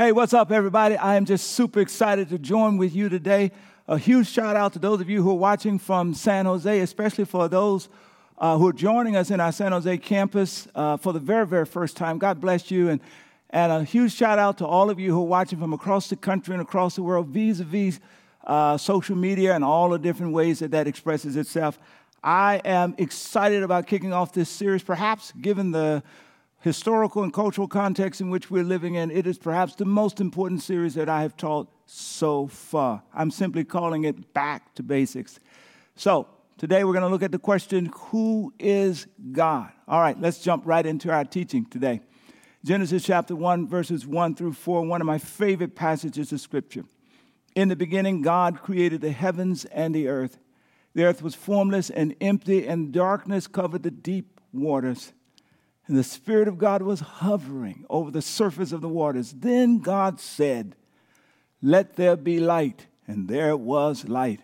Hey, what's up, everybody? I am just super excited to join with you today. A huge shout out to those of you who are watching from San Jose, especially for those uh, who are joining us in our San Jose campus uh, for the very, very first time. God bless you. And, and a huge shout out to all of you who are watching from across the country and across the world vis a vis social media and all the different ways that that expresses itself. I am excited about kicking off this series, perhaps given the historical and cultural context in which we're living in, it is perhaps the most important series that I have taught so far. I'm simply calling it Back to Basics. So, today we're going to look at the question Who is God? All right, let's jump right into our teaching today. Genesis chapter 1, verses 1 through 4, one of my favorite passages of Scripture. In the beginning, God created the heavens and the earth. The earth was formless and empty, and darkness covered the deep waters and the Spirit of God was hovering over the surface of the waters. Then God said, Let there be light. And there was light.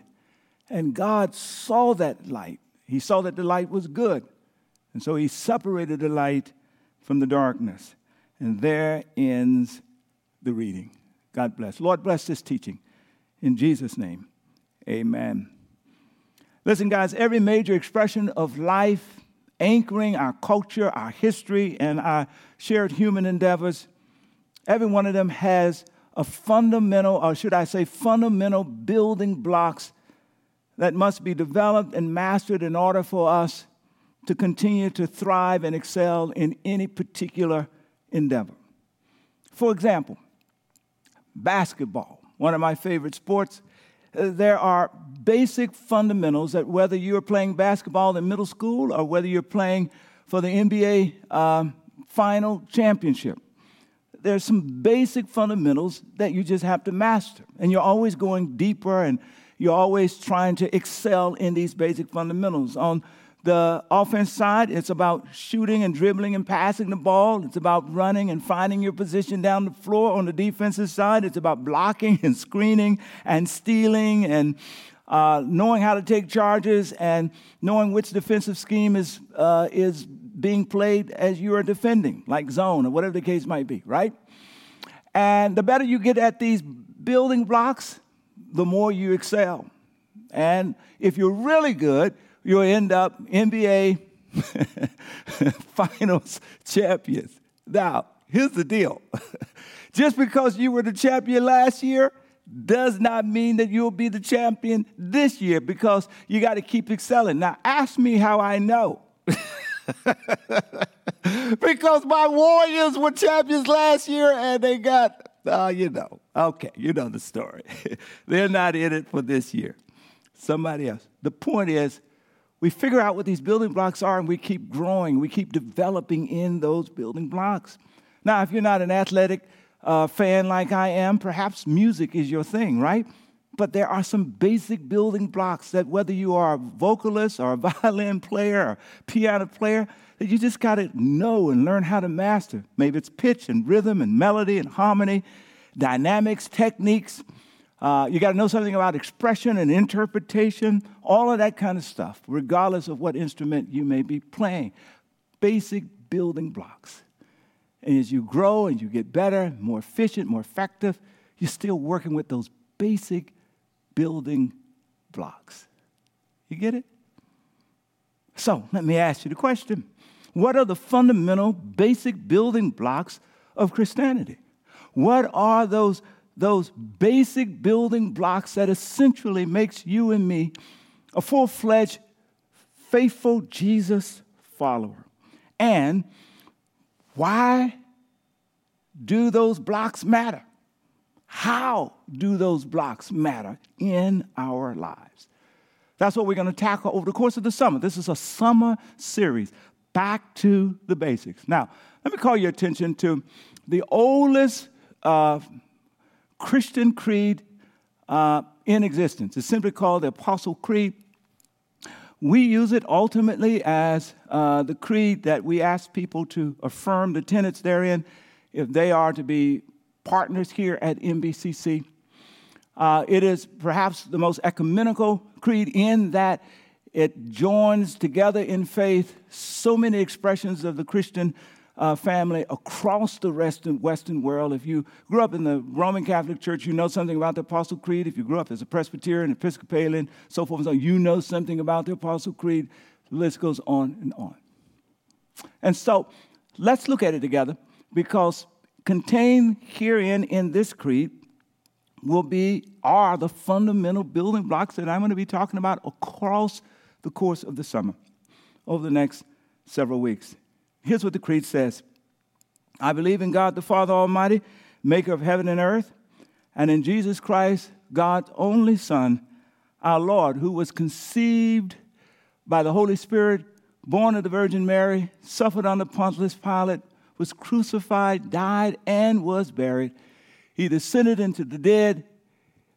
And God saw that light. He saw that the light was good. And so he separated the light from the darkness. And there ends the reading. God bless. Lord, bless this teaching. In Jesus' name, amen. Listen, guys, every major expression of life anchoring our culture, our history, and our shared human endeavors. Every one of them has a fundamental, or should I say, fundamental building blocks that must be developed and mastered in order for us to continue to thrive and excel in any particular endeavor. For example, basketball, one of my favorite sports, there are basic fundamentals that whether you're playing basketball in middle school or whether you're playing for the NBA um, final championship, there's some basic fundamentals that you just have to master. And you're always going deeper and you're always trying to excel in these basic fundamentals. On the offense side, it's about shooting and dribbling and passing the ball. It's about running and finding your position down the floor. On the defensive side, it's about blocking and screening and stealing and uh, knowing how to take charges and knowing which defensive scheme is, uh, is being played as you are defending, like zone or whatever the case might be, right? And the better you get at these building blocks, the more you excel. And if you're really good, you'll end up NBA finals champions. Now, here's the deal just because you were the champion last year does not mean that you'll be the champion this year because you got to keep excelling. Now, ask me how I know. because my Warriors were champions last year and they got, uh, you know, okay, you know the story. They're not in it for this year. Somebody else. The point is, we figure out what these building blocks are and we keep growing. We keep developing in those building blocks. Now, if you're not an athletic uh, fan like I am, perhaps music is your thing, right? But there are some basic building blocks that whether you are a vocalist or a violin player or piano player, that you just got to know and learn how to master. Maybe it's pitch and rhythm and melody and harmony, dynamics, techniques. Uh, you got to know something about expression and interpretation, all of that kind of stuff, regardless of what instrument you may be playing. Basic building blocks. And as you grow and you get better, more efficient, more effective, you're still working with those basic building blocks. You get it? So let me ask you the question What are the fundamental, basic building blocks of Christianity? What are those? Those basic building blocks that essentially makes you and me a full-fledged faithful Jesus follower. And why do those blocks matter? How do those blocks matter in our lives? That's what we're going to tackle over the course of the summer. This is a summer series, back to the basics. Now, let me call your attention to the oldest uh, Christian creed uh, in existence. It's simply called the Apostle Creed. We use it ultimately as uh, the creed that we ask people to affirm the tenets therein if they are to be partners here at NBCC. Uh, it is perhaps the most ecumenical creed in that it joins together in faith so many expressions of the Christian uh, family across the Western, Western world. If you grew up in the Roman Catholic Church, you know something about the Apostle Creed. If you grew up as a Presbyterian, Episcopalian, so forth and so on, you know something about the Apostle Creed. The list goes on and on. And so let's look at it together because contained herein in this creed will be are the fundamental building blocks that I'm going to be talking about across the course of the summer over the next several weeks. Here's what the creed says I believe in God the Father Almighty, maker of heaven and earth, and in Jesus Christ, God's only Son, our Lord, who was conceived by the Holy Spirit, born of the Virgin Mary, suffered under Pontius Pilate, was crucified, died, and was buried. He descended into the dead.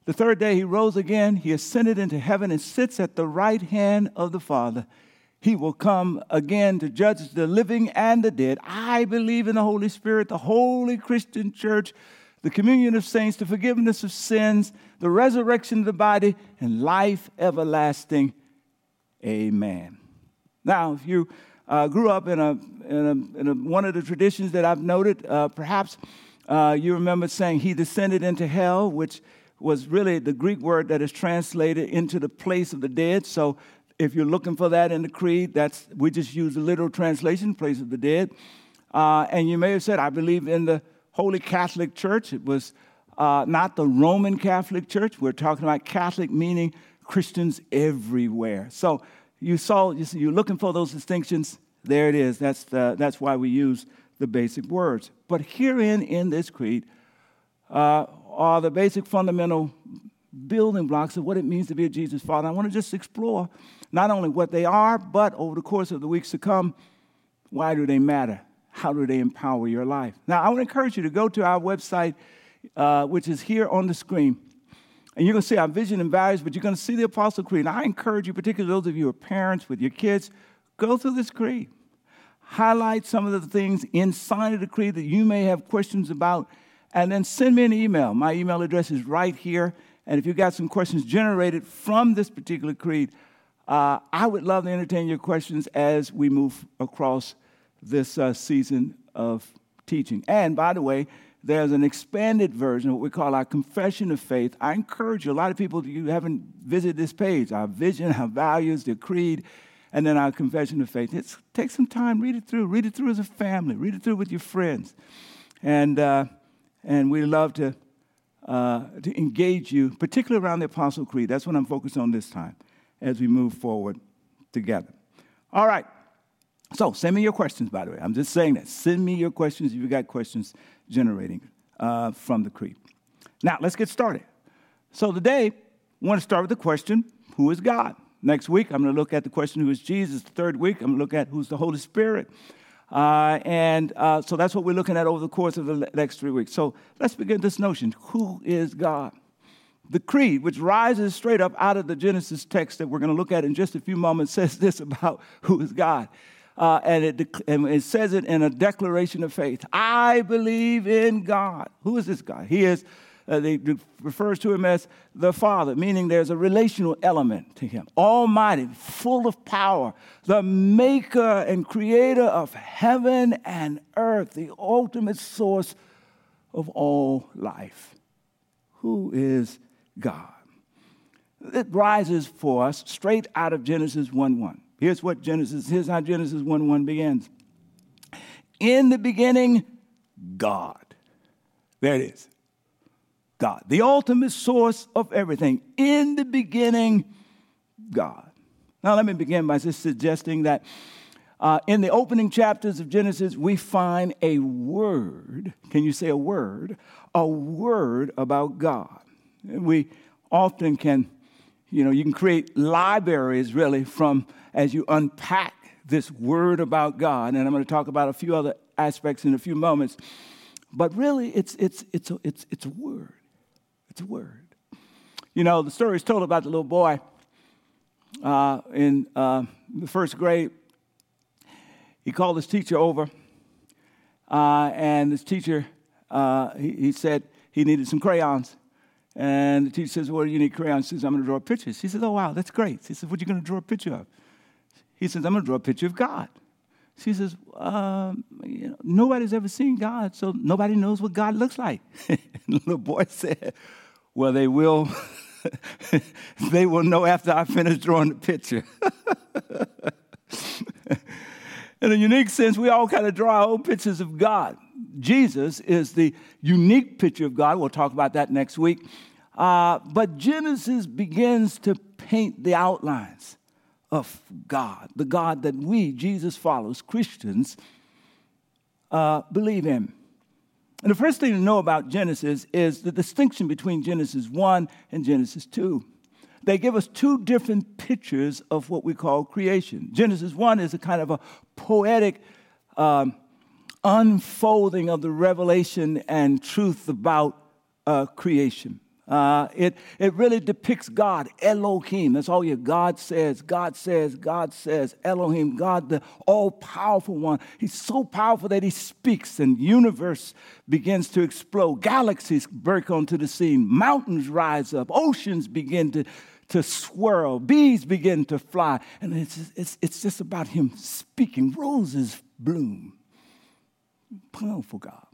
The third day he rose again. He ascended into heaven and sits at the right hand of the Father. He will come again to judge the living and the dead. I believe in the Holy Spirit, the holy Christian church, the communion of saints, the forgiveness of sins, the resurrection of the body, and life everlasting. Amen. Now, if you uh, grew up in, a, in, a, in a, one of the traditions that I've noted, uh, perhaps uh, you remember saying he descended into hell, which was really the Greek word that is translated into the place of the dead. So if you're looking for that in the creed, that's we just use the literal translation, place of the dead. Uh, and you may have said, I believe in the Holy Catholic Church. It was uh, not the Roman Catholic Church. We're talking about Catholic meaning Christians everywhere. So you saw, you see, you're looking for those distinctions. There it is. That's, the, that's why we use the basic words. But herein in this creed uh, are the basic fundamental building blocks of what it means to be a Jesus father. I want to just explore not only what they are, but over the course of the weeks to come, why do they matter? How do they empower your life? Now, I would encourage you to go to our website, uh, which is here on the screen. And you're going to see our vision and values, but you're going to see the Apostle Creed. And I encourage you, particularly those of you who are parents with your kids, go through this creed. Highlight some of the things inside of the creed that you may have questions about, and then send me an email. My email address is right here. And if you've got some questions generated from this particular creed, uh, I would love to entertain your questions as we move across this uh, season of teaching. And by the way, there's an expanded version, of what we call our confession of faith. I encourage you, a lot of people, you haven't visited this page, our vision, our values, the creed, and then our confession of faith. It's, take some time, read it through. Read it through as a family, read it through with your friends. And, uh, and we love to, uh, to engage you, particularly around the Apostle Creed. That's what I'm focused on this time as we move forward together. All right. So send me your questions, by the way. I'm just saying that. Send me your questions if you've got questions generating uh, from the creed. Now, let's get started. So today, I want to start with the question who is God? Next week, I'm going to look at the question who is Jesus. The third week, I'm going to look at who's the Holy Spirit. Uh, and uh, so that's what we're looking at over the course of the next three weeks. So let's begin this notion who is God? the creed, which rises straight up out of the Genesis text that we're going to look at in just a few moments, says this about who is God. Uh, and, it, and it says it in a declaration of faith. I believe in God. Who is this God? He is, uh, they refers to him as the Father, meaning there's a relational element to him. Almighty, full of power, the maker and creator of heaven and earth, the ultimate source of all life. Who is God. It rises for us straight out of Genesis 1 1. Here's what Genesis, here's how Genesis 1 1 begins. In the beginning, God. There it is. God, the ultimate source of everything. In the beginning, God. Now, let me begin by just suggesting that uh, in the opening chapters of Genesis, we find a word. Can you say a word? A word about God. And We often can, you know, you can create libraries really from as you unpack this word about God. And I'm going to talk about a few other aspects in a few moments. But really, it's, it's, it's, a, it's, it's a word. Word. You know, the story is told about the little boy uh, in uh, the first grade. He called his teacher over, uh, and his teacher, uh, he, he said he needed some crayons. And the teacher says, Well, you need crayons. He says, I'm going to draw pictures. He says, Oh, wow, that's great. He says, What are you going to draw a picture of? He says, I'm going to draw a picture of God. She says, um, you know, nobody's ever seen God, so nobody knows what God looks like. and the little boy said, well, they will. they will know after I finish drawing the picture. In a unique sense, we all kind of draw our own pictures of God. Jesus is the unique picture of God. We'll talk about that next week. Uh, but Genesis begins to paint the outlines of God, the God that we, Jesus followers, Christians, uh, believe in. And the first thing to know about Genesis is the distinction between Genesis 1 and Genesis 2. They give us two different pictures of what we call creation. Genesis 1 is a kind of a poetic um, unfolding of the revelation and truth about uh, creation. Uh, it, it really depicts God, Elohim. That's all your God says, God says, God says, Elohim, God, the all powerful one. He's so powerful that he speaks, and universe begins to explode. Galaxies break onto the scene, mountains rise up, oceans begin to, to swirl, bees begin to fly. And it's, it's, it's just about him speaking. Roses bloom. Powerful God.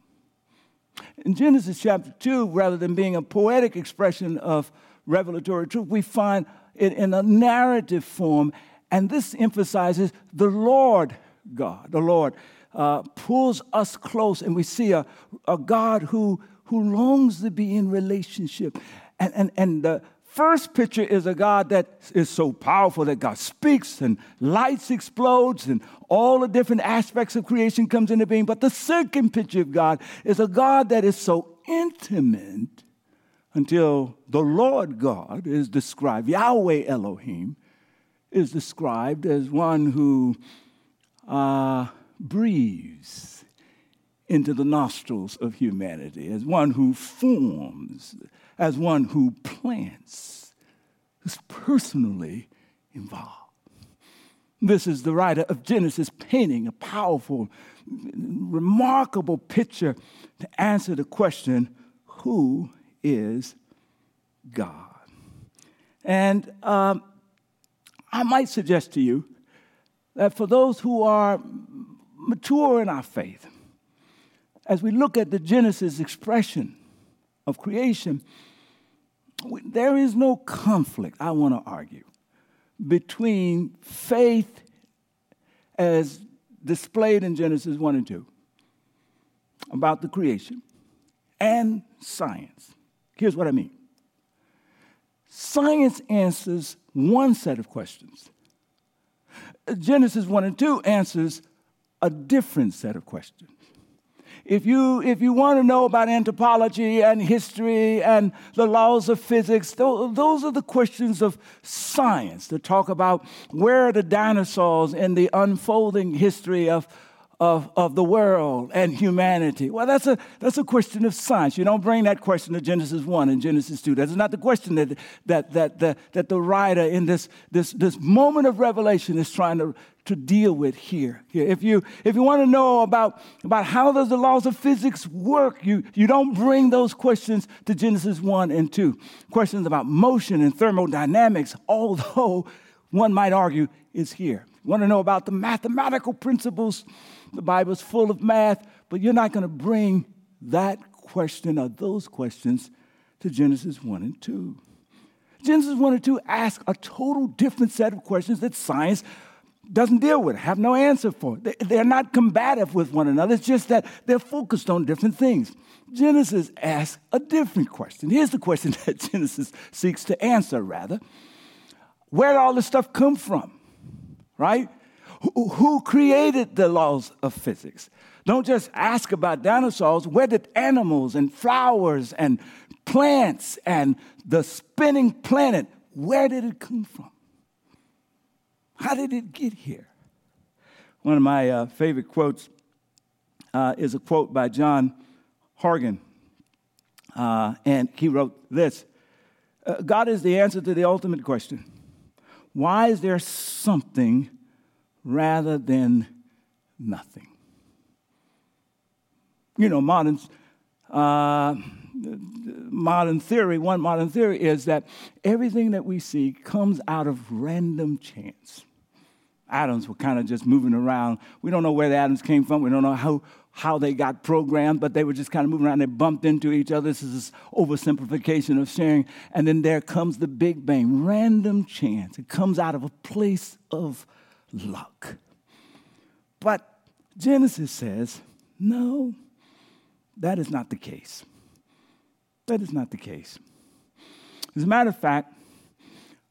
In Genesis chapter 2, rather than being a poetic expression of revelatory truth, we find it in a narrative form, and this emphasizes the Lord God. The Lord uh, pulls us close, and we see a, a God who, who longs to be in relationship. And, and, and the, first picture is a God that is so powerful that God speaks and lights explodes and all the different aspects of creation comes into being. But the second picture of God is a God that is so intimate until the Lord God is described, Yahweh Elohim is described as one who uh, breathes into the nostrils of humanity, as one who forms as one who plants, who's personally involved. This is the writer of Genesis painting a powerful, remarkable picture to answer the question who is God? And um, I might suggest to you that for those who are mature in our faith, as we look at the Genesis expression of creation, there is no conflict, I want to argue, between faith as displayed in Genesis 1 and 2 about the creation and science. Here's what I mean. Science answers one set of questions, Genesis 1 and 2 answers a different set of questions if you, if you want to know about anthropology and history and the laws of physics, those are the questions of science to talk about where are the dinosaurs in the unfolding history of, of, of the world and humanity? Well, that's a, that's a question of science. You don't bring that question to Genesis 1 and Genesis 2. That's not the question that, that, that, that, that the writer in this, this, this moment of revelation is trying to, to deal with here. If you, if you want to know about, about how does the laws of physics work, you, you don't bring those questions to Genesis 1 and 2. Questions about motion and thermodynamics, although one might argue is here. You want to know about the mathematical principles? The Bible's full of math, but you're not going to bring that question or those questions to Genesis 1 and 2. Genesis 1 and 2 ask a total different set of questions that science doesn't deal with, have no answer for. They're not combative with one another. It's just that they're focused on different things. Genesis asks a different question. Here's the question that Genesis seeks to answer, rather. Where did all this stuff come from? Right? Who created the laws of physics? Don't just ask about dinosaurs. Where did animals and flowers and plants and the spinning planet, where did it come from? How did it get here? One of my uh, favorite quotes uh, is a quote by John Horgan. Uh, and he wrote this uh, God is the answer to the ultimate question why is there something rather than nothing? You know, modern, uh, modern theory, one modern theory is that everything that we see comes out of random chance. atoms were kind of just moving around. We don't know where the atoms came from. We don't know how, how they got programmed, but they were just kind of moving around. They bumped into each other. This is this oversimplification of sharing. And then there comes the Big Bang, random chance. It comes out of a place of luck. But Genesis says, no, that is not the case. That is not the case. As a matter of fact,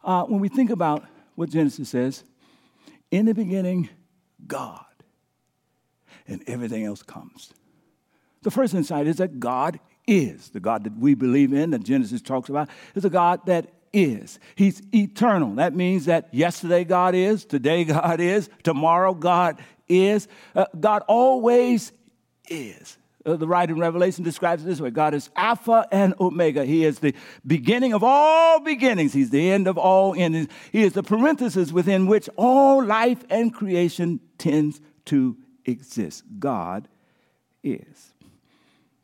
uh, when we think about what Genesis says, in the beginning, God, and everything else comes. The first insight is that God is. The God that we believe in, that Genesis talks about, is a God that is. He's eternal. That means that yesterday God is, today God is, tomorrow God is. Uh, God always is. Uh, the writer in Revelation describes it this way God is Alpha and Omega. He is the beginning of all beginnings, He's the end of all ends. He is the parenthesis within which all life and creation tends to exist. God is.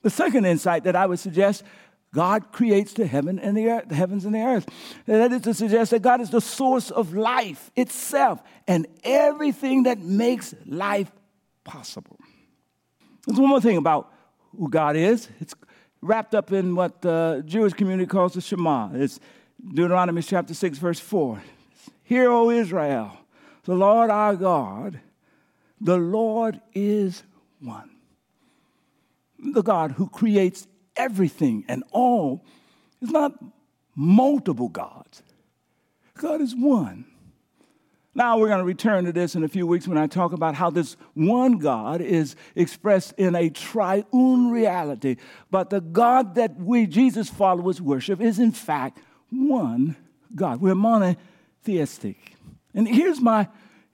The second insight that I would suggest God creates the heaven and the earth, the heavens and the earth. That is to suggest that God is the source of life itself and everything that makes life possible. There's one more thing about who God is. It's wrapped up in what the Jewish community calls the Shema. It's Deuteronomy chapter 6, verse 4. Hear, O Israel, the Lord our God, the Lord is one. The God who creates everything and all is not multiple gods. God is one. Now, we're going to return to this in a few weeks when I talk about how this one God is expressed in a triune reality. But the God that we, Jesus followers, worship is, in fact, one God. We're monotheistic. And here's, my,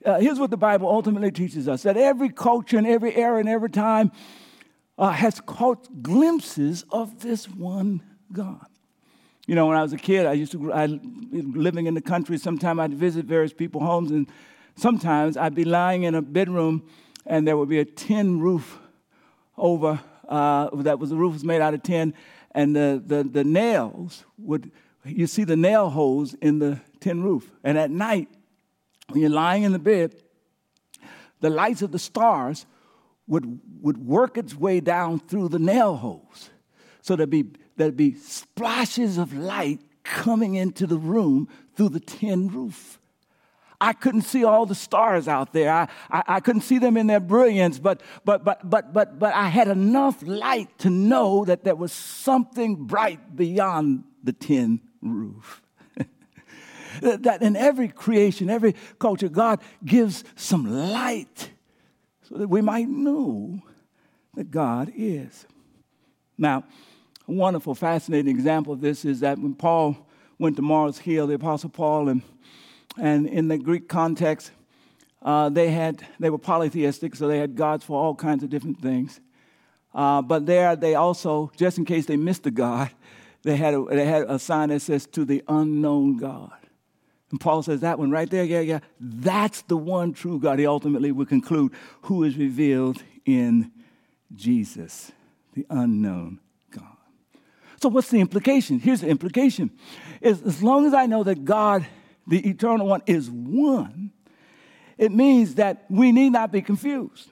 uh, here's what the Bible ultimately teaches us that every culture and every era and every time uh, has caught glimpses of this one God. You know, when I was a kid, I used to, I, living in the country, sometimes I'd visit various people's homes, and sometimes I'd be lying in a bedroom, and there would be a tin roof over, uh, that was, the roof was made out of tin, and the, the, the nails would, you see the nail holes in the tin roof. And at night, when you're lying in the bed, the lights of the stars would, would work its way down through the nail holes. So there'd be there'd be splashes of light coming into the room through the tin roof. I couldn't see all the stars out there. I, I, I, couldn't see them in their brilliance, but, but, but, but, but, but I had enough light to know that there was something bright beyond the tin roof. that in every creation, every culture, God gives some light so that we might know that God is. Now, a wonderful, fascinating example of this is that when Paul went to Mars Hill, the Apostle Paul, and, and in the Greek context, uh, they, had, they were polytheistic, so they had gods for all kinds of different things. Uh, but there, they also, just in case they missed a God, they had a, they had a sign that says, to the unknown God. And Paul says that one right there, yeah, yeah, that's the one true God. He ultimately would conclude who is revealed in Jesus, the unknown God. so, what's the implication? Here's the implication is as long as I know that God, the eternal one, is one, it means that we need not be confused.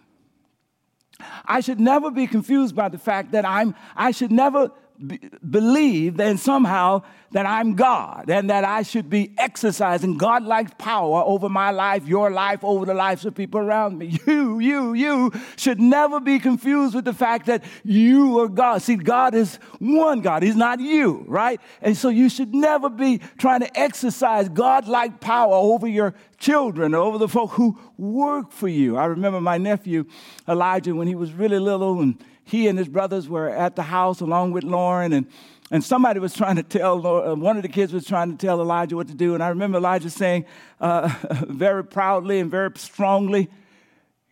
I should never be confused by the fact that I'm, I should never be, believe then somehow that I'm God and that I should be exercising God-like power over my life, your life, over the lives of people around me. You, you, you should never be confused with the fact that you are God. See, God is one God. He's not you, right? And so you should never be trying to exercise God-like power over your children, over the folk who work for you. I remember my nephew Elijah when he was really little and he and his brothers were at the house along with Lauren, and, and somebody was trying to tell, uh, one of the kids was trying to tell Elijah what to do. And I remember Elijah saying uh, very proudly and very strongly,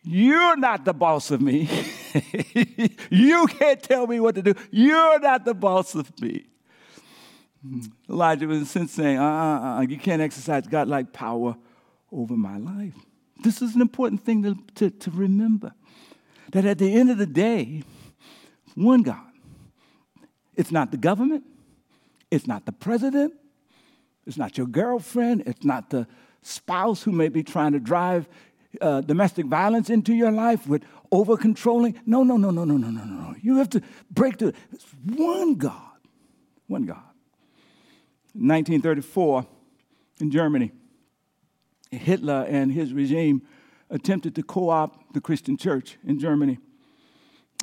You're not the boss of me. you can't tell me what to do. You're not the boss of me. Elijah was in sense saying, uh, uh, uh, you can't exercise God-like power over my life. This is an important thing to, to, to remember. That at the end of the day, one God. It's not the government, it's not the president, it's not your girlfriend, it's not the spouse who may be trying to drive uh, domestic violence into your life with over controlling. No, no, no, no, no, no, no, no. You have to break the one God. One God. 1934 in Germany, Hitler and his regime attempted to co opt the Christian church in Germany.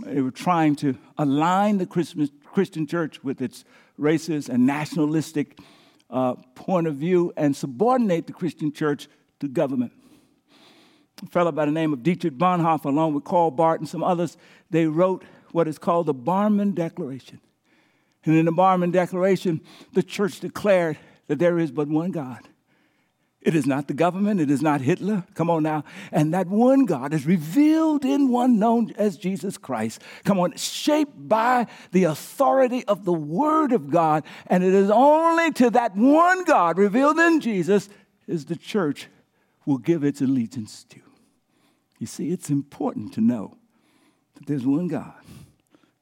They were trying to align the Christian church with its racist and nationalistic uh, point of view and subordinate the Christian church to government. A fellow by the name of Dietrich Bonhoeffer, along with Karl Barth and some others, they wrote what is called the Barmen Declaration. And in the Barmen Declaration, the church declared that there is but one God it is not the government. It is not Hitler. Come on now. And that one God is revealed in one known as Jesus Christ. Come on, shaped by the authority of the Word of God. And it is only to that one God revealed in Jesus is the church will give its allegiance to. You see, it's important to know that there's one God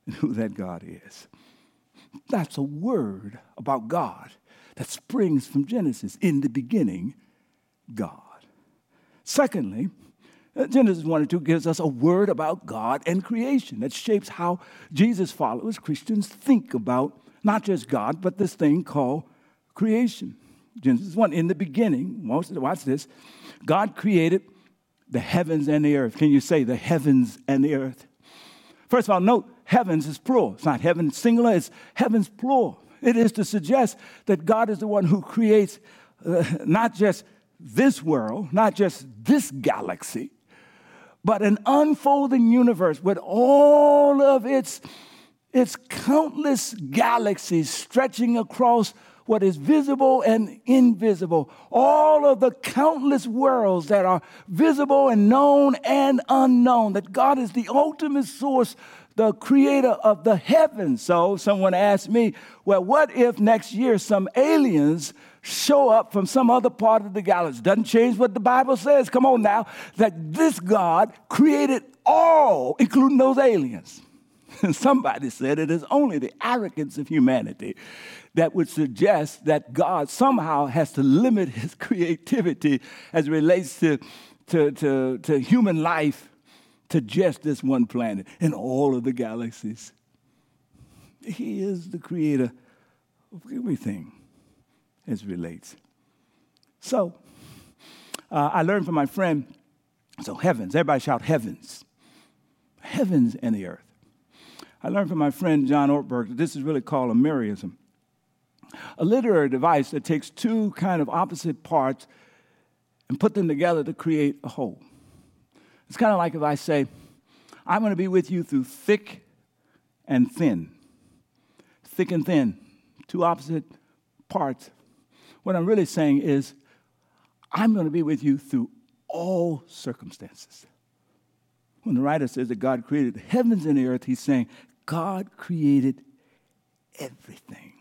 and who that God is. That's a word about God that springs from Genesis. In the beginning, God. Secondly, uh, Genesis 1 and 2 gives us a word about God and creation that shapes how Jesus followers, Christians, think about not just God, but this thing called creation. Genesis 1, in the beginning, watch this, God created the heavens and the earth. Can you say the heavens and the earth? First of all, note heavens is plural. It's not heaven singular, it's heavens plural. It is to suggest that God is the one who creates uh, not just this world, not just this galaxy, but an unfolding universe with all of its, its countless galaxies stretching across what is visible and invisible, all of the countless worlds that are visible and known and unknown, that God is the ultimate source, the creator of the heavens. So someone asked me, well, what if next year some aliens show up from some other part of the galaxy. Doesn't change what the Bible says. Come on now, that this God created all, including those aliens. And somebody said it is only the arrogance of humanity that would suggest that God somehow has to limit his creativity as it relates to, to, to, to human life to just this one planet in all of the galaxies. He is the creator of everything as relates. So, uh, I learned from my friend, so heavens, everybody shout heavens. Heavens and the earth. I learned from my friend John Ortberg that this is really called a merism, a literary device that takes two kind of opposite parts and put them together to create a whole. It's kind of like if I say, I'm going to be with you through thick and thin. Thick and thin, two opposite parts what I'm really saying is, I'm going to be with you through all circumstances. When the writer says that God created the heavens and the earth, he's saying God created everything.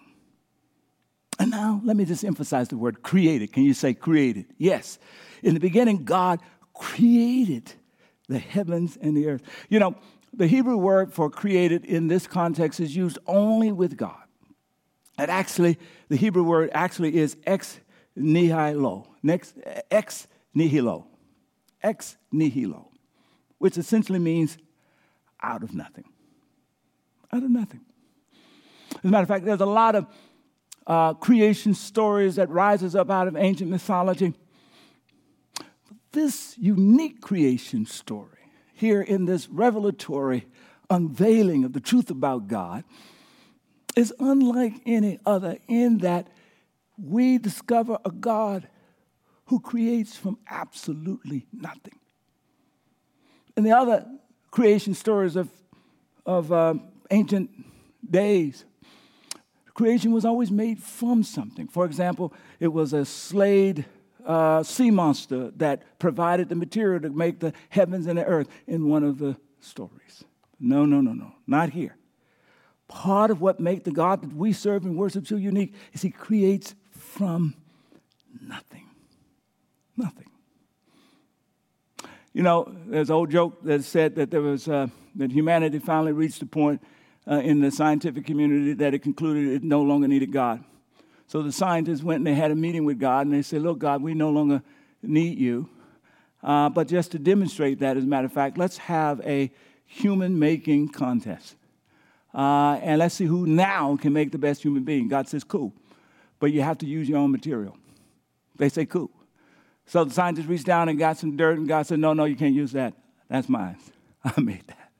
And now let me just emphasize the word created. Can you say created? Yes. In the beginning, God created the heavens and the earth. You know, the Hebrew word for created in this context is used only with God. And actually, the Hebrew word actually is ex nihilo, next, ex nihilo, ex nihilo, which essentially means out of nothing. Out of nothing. As a matter of fact, there's a lot of uh, creation stories that rises up out of ancient mythology. But this unique creation story here in this revelatory unveiling of the truth about God is unlike any other in that we discover a God who creates from absolutely nothing. In the other creation stories of, of uh, ancient days, creation was always made from something. For example, it was a slayed uh, sea monster that provided the material to make the heavens and the earth in one of the stories. No, no, no, no, not here. Part of what makes the God that we serve and worship so unique is He creates from nothing. Nothing. You know, there's an old joke that said that there was uh, that humanity finally reached a point uh, in the scientific community that it concluded it no longer needed God. So the scientists went and they had a meeting with God and they said, "Look, God, we no longer need you. Uh, but just to demonstrate that, as a matter of fact, let's have a human making contest. Uh, and let's see who now can make the best human being. God says, cool. But you have to use your own material. They say, cool. So the scientist reached down and got some dirt, and God said, no, no, you can't use that. That's mine. I made that.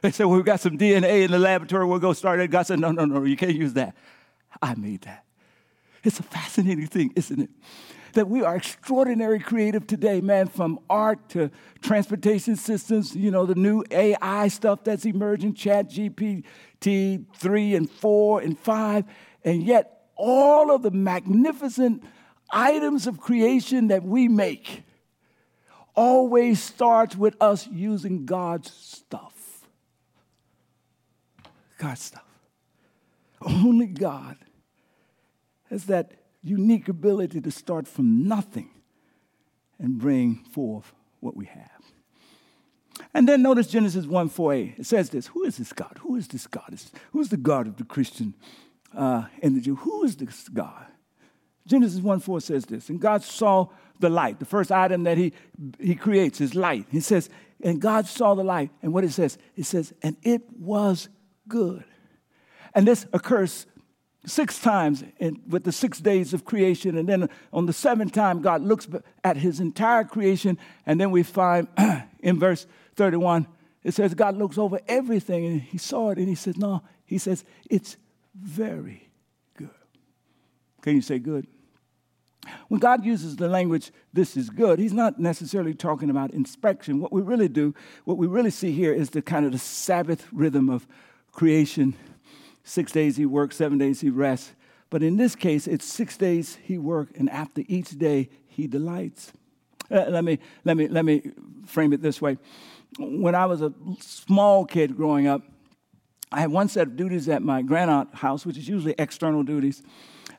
They said, well, we've got some DNA in the laboratory. We'll go start it. God said, no, no, no, you can't use that. I made that. It's a fascinating thing, isn't it? That we are extraordinary creative today, man, from art to transportation systems, you know, the new AI stuff that's emerging, Chat GPT 3 and 4 and 5, and yet all of the magnificent items of creation that we make always starts with us using God's stuff. God's stuff. Only God has that unique ability to start from nothing and bring forth what we have. And then notice Genesis 1 4 a. It says this Who is this God? Who is this God? Who is the God of the Christian uh, and the Jew? Who is this God? Genesis 1 4 says this. And God saw the light. The first item that he, he creates is light. He says, And God saw the light. And what it says? It says, And it was good. And this occurs six times in, with the six days of creation. And then on the seventh time, God looks at his entire creation. And then we find in verse 31, it says, God looks over everything and he saw it and he says, No, he says, it's very good. Can you say good? When God uses the language, this is good, he's not necessarily talking about inspection. What we really do, what we really see here is the kind of the Sabbath rhythm of creation Six days he works, seven days he rests. But in this case, it's six days he works, and after each day he delights. Uh, let, me, let, me, let me frame it this way. When I was a small kid growing up, I had one set of duties at my grandaunt's house, which is usually external duties,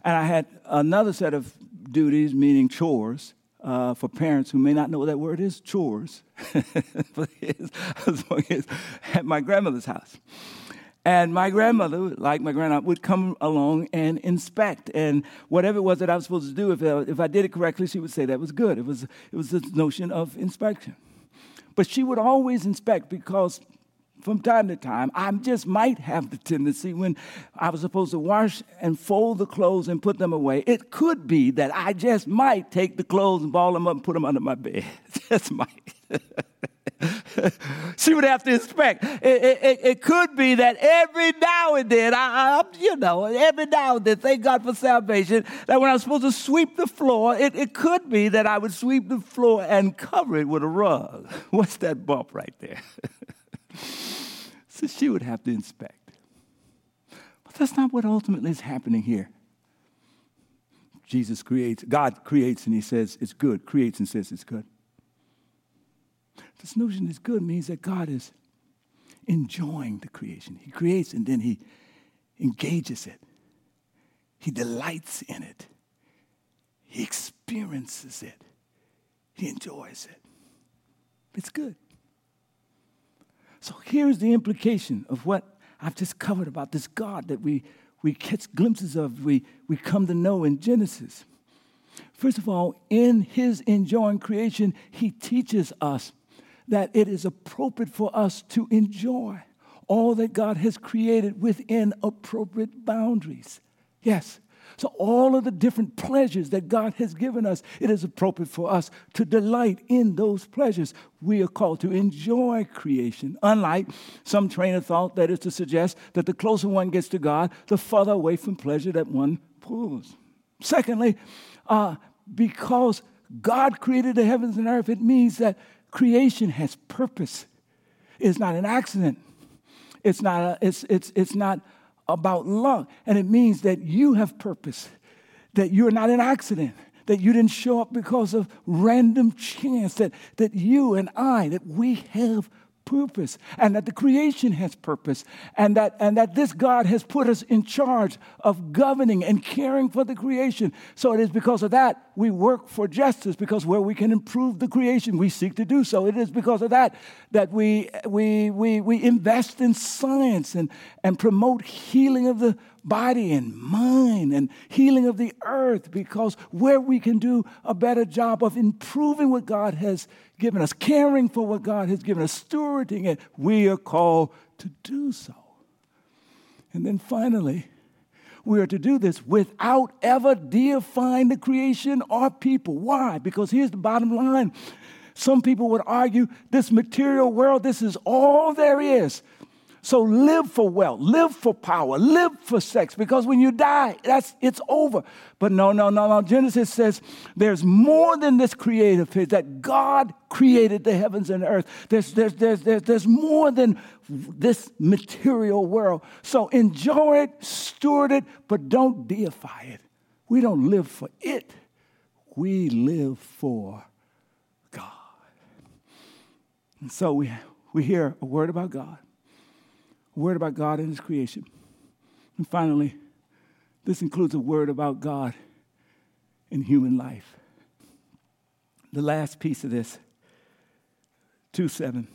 and I had another set of duties, meaning chores, uh, for parents who may not know what that word is, chores, at my grandmother's house. And my grandmother, like my grandaunt, would come along and inspect. And whatever it was that I was supposed to do, if, if I did it correctly, she would say that was good. It was, it was this notion of inspection. But she would always inspect because from time to time, I just might have the tendency when I was supposed to wash and fold the clothes and put them away, it could be that I just might take the clothes and ball them up and put them under my bed. just might. she would have to inspect. It, it, it, could be that every now and then, I, I, you know, every now and then, thank God for salvation, that when I was supposed to sweep the floor, it, it could be that I would sweep the floor and cover it with a rug. What's that bump right there? so she would have to inspect. But that's not what ultimately is happening here. Jesus creates, God creates, and He says it's good, creates and says it's good. This notion is good means that God is enjoying the creation. He creates and then He engages it, He delights in it, He experiences it, He enjoys it. It's good. So here's the implication of what I've just covered about this God that we, we catch glimpses of, we, we come to know in Genesis. First of all, in his enjoying creation, he teaches us that it is appropriate for us to enjoy all that God has created within appropriate boundaries. Yes. So, all of the different pleasures that God has given us, it is appropriate for us to delight in those pleasures. We are called to enjoy creation, unlike some train of thought that is to suggest that the closer one gets to God, the further away from pleasure that one pulls. Secondly, uh, because God created the heavens and earth, it means that creation has purpose. It's not an accident. It's not, a, it's, it's, it's not about luck. And it means that you have purpose, that you're not an accident, that you didn't show up because of random chance, that, that you and I, that we have purpose and that the creation has purpose and that, and that this God has put us in charge of governing and caring for the creation. So it is because of that we work for justice because where we can improve the creation, we seek to do so. It is because of that that we, we, we, we invest in science and, and promote healing of the body and mind and healing of the earth because where we can do a better job of improving what God has given us, caring for what God has given us, stewarding it, we are called to do so. And then finally, we are to do this without ever deifying the creation or people. Why? Because here's the bottom line. Some people would argue this material world, this is all there is. So live for wealth, live for power, live for sex, because when you die, that's it's over. But no, no, no, no. Genesis says there's more than this creative phase, that God created the heavens and earth. There's, there's, there's, there's, there's more than this material world. So enjoy it, steward it, but don't deify it. We don't live for it. We live for God. And so we, we hear a word about God word about God and His creation. And finally, this includes a word about God in human life. The last piece of this, 2 7.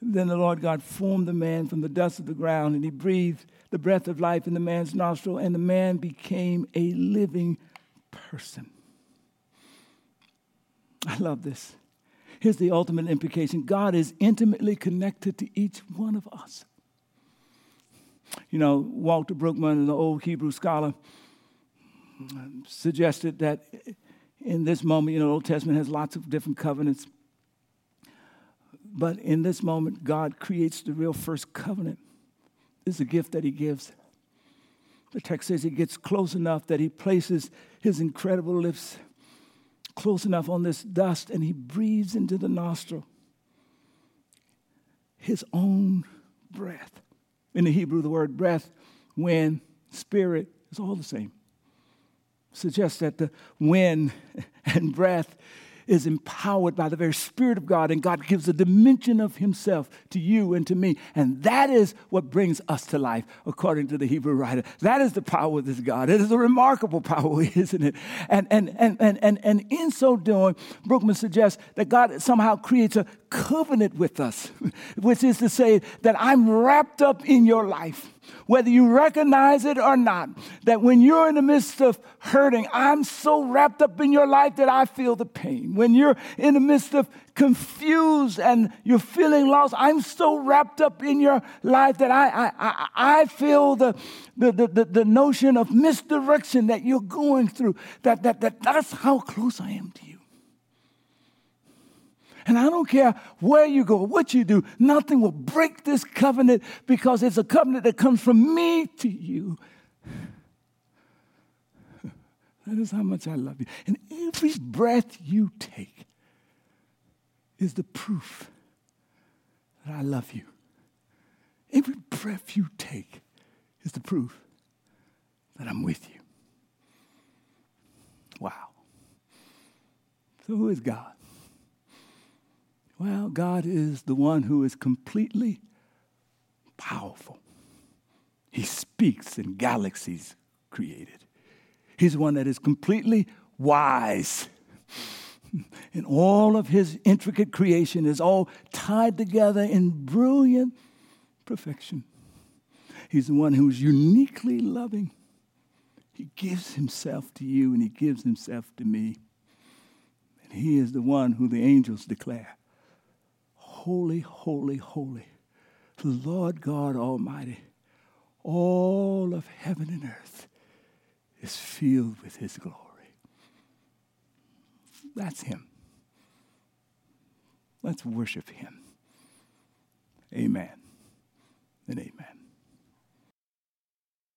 Then the Lord God formed the man from the dust of the ground, and he breathed the breath of life in the man's nostril, and the man became a living person. I love this. Here's the ultimate implication God is intimately connected to each one of us. You know, Walter Brueggemann, the old Hebrew scholar, suggested that in this moment, you know, the Old Testament has lots of different covenants. But in this moment, God creates the real first covenant. This is a gift that He gives. The text says He gets close enough that He places His incredible lips close enough on this dust and he breathes into the nostril his own breath. In the Hebrew, the word breath, wind, spirit is all the same. Suggests that the wind and breath is empowered by the very Spirit of God, and God gives a dimension of Himself to you and to me. And that is what brings us to life, according to the Hebrew writer. That is the power of this God. It is a remarkable power, isn't it? And, and, and, and, and, and in so doing, Brueggemann suggests that God somehow creates a covenant with us, which is to say that I'm wrapped up in your life whether you recognize it or not, that when you're in the midst of hurting, I'm so wrapped up in your life that I feel the pain. When you're in the midst of confused and you're feeling lost, I'm so wrapped up in your life that I, I, I, I feel the, the, the, the notion of misdirection that you're going through. That, that, that, that's how close I am to you. And I don't care where you go, what you do, nothing will break this covenant because it's a covenant that comes from me to you. That is how much I love you. And every breath you take is the proof that I love you. Every breath you take is the proof that I'm with you. Wow. So, who is God? Well, God is the one who is completely powerful. He speaks and galaxies created. He's one that is completely wise. And all of his intricate creation is all tied together in brilliant perfection. He's the one who's uniquely loving. He gives himself to you and he gives himself to me. And he is the one who the angels declare Holy, holy, holy, the Lord God Almighty. All of heaven and earth is filled with His glory. That's Him. Let's worship Him. Amen and amen.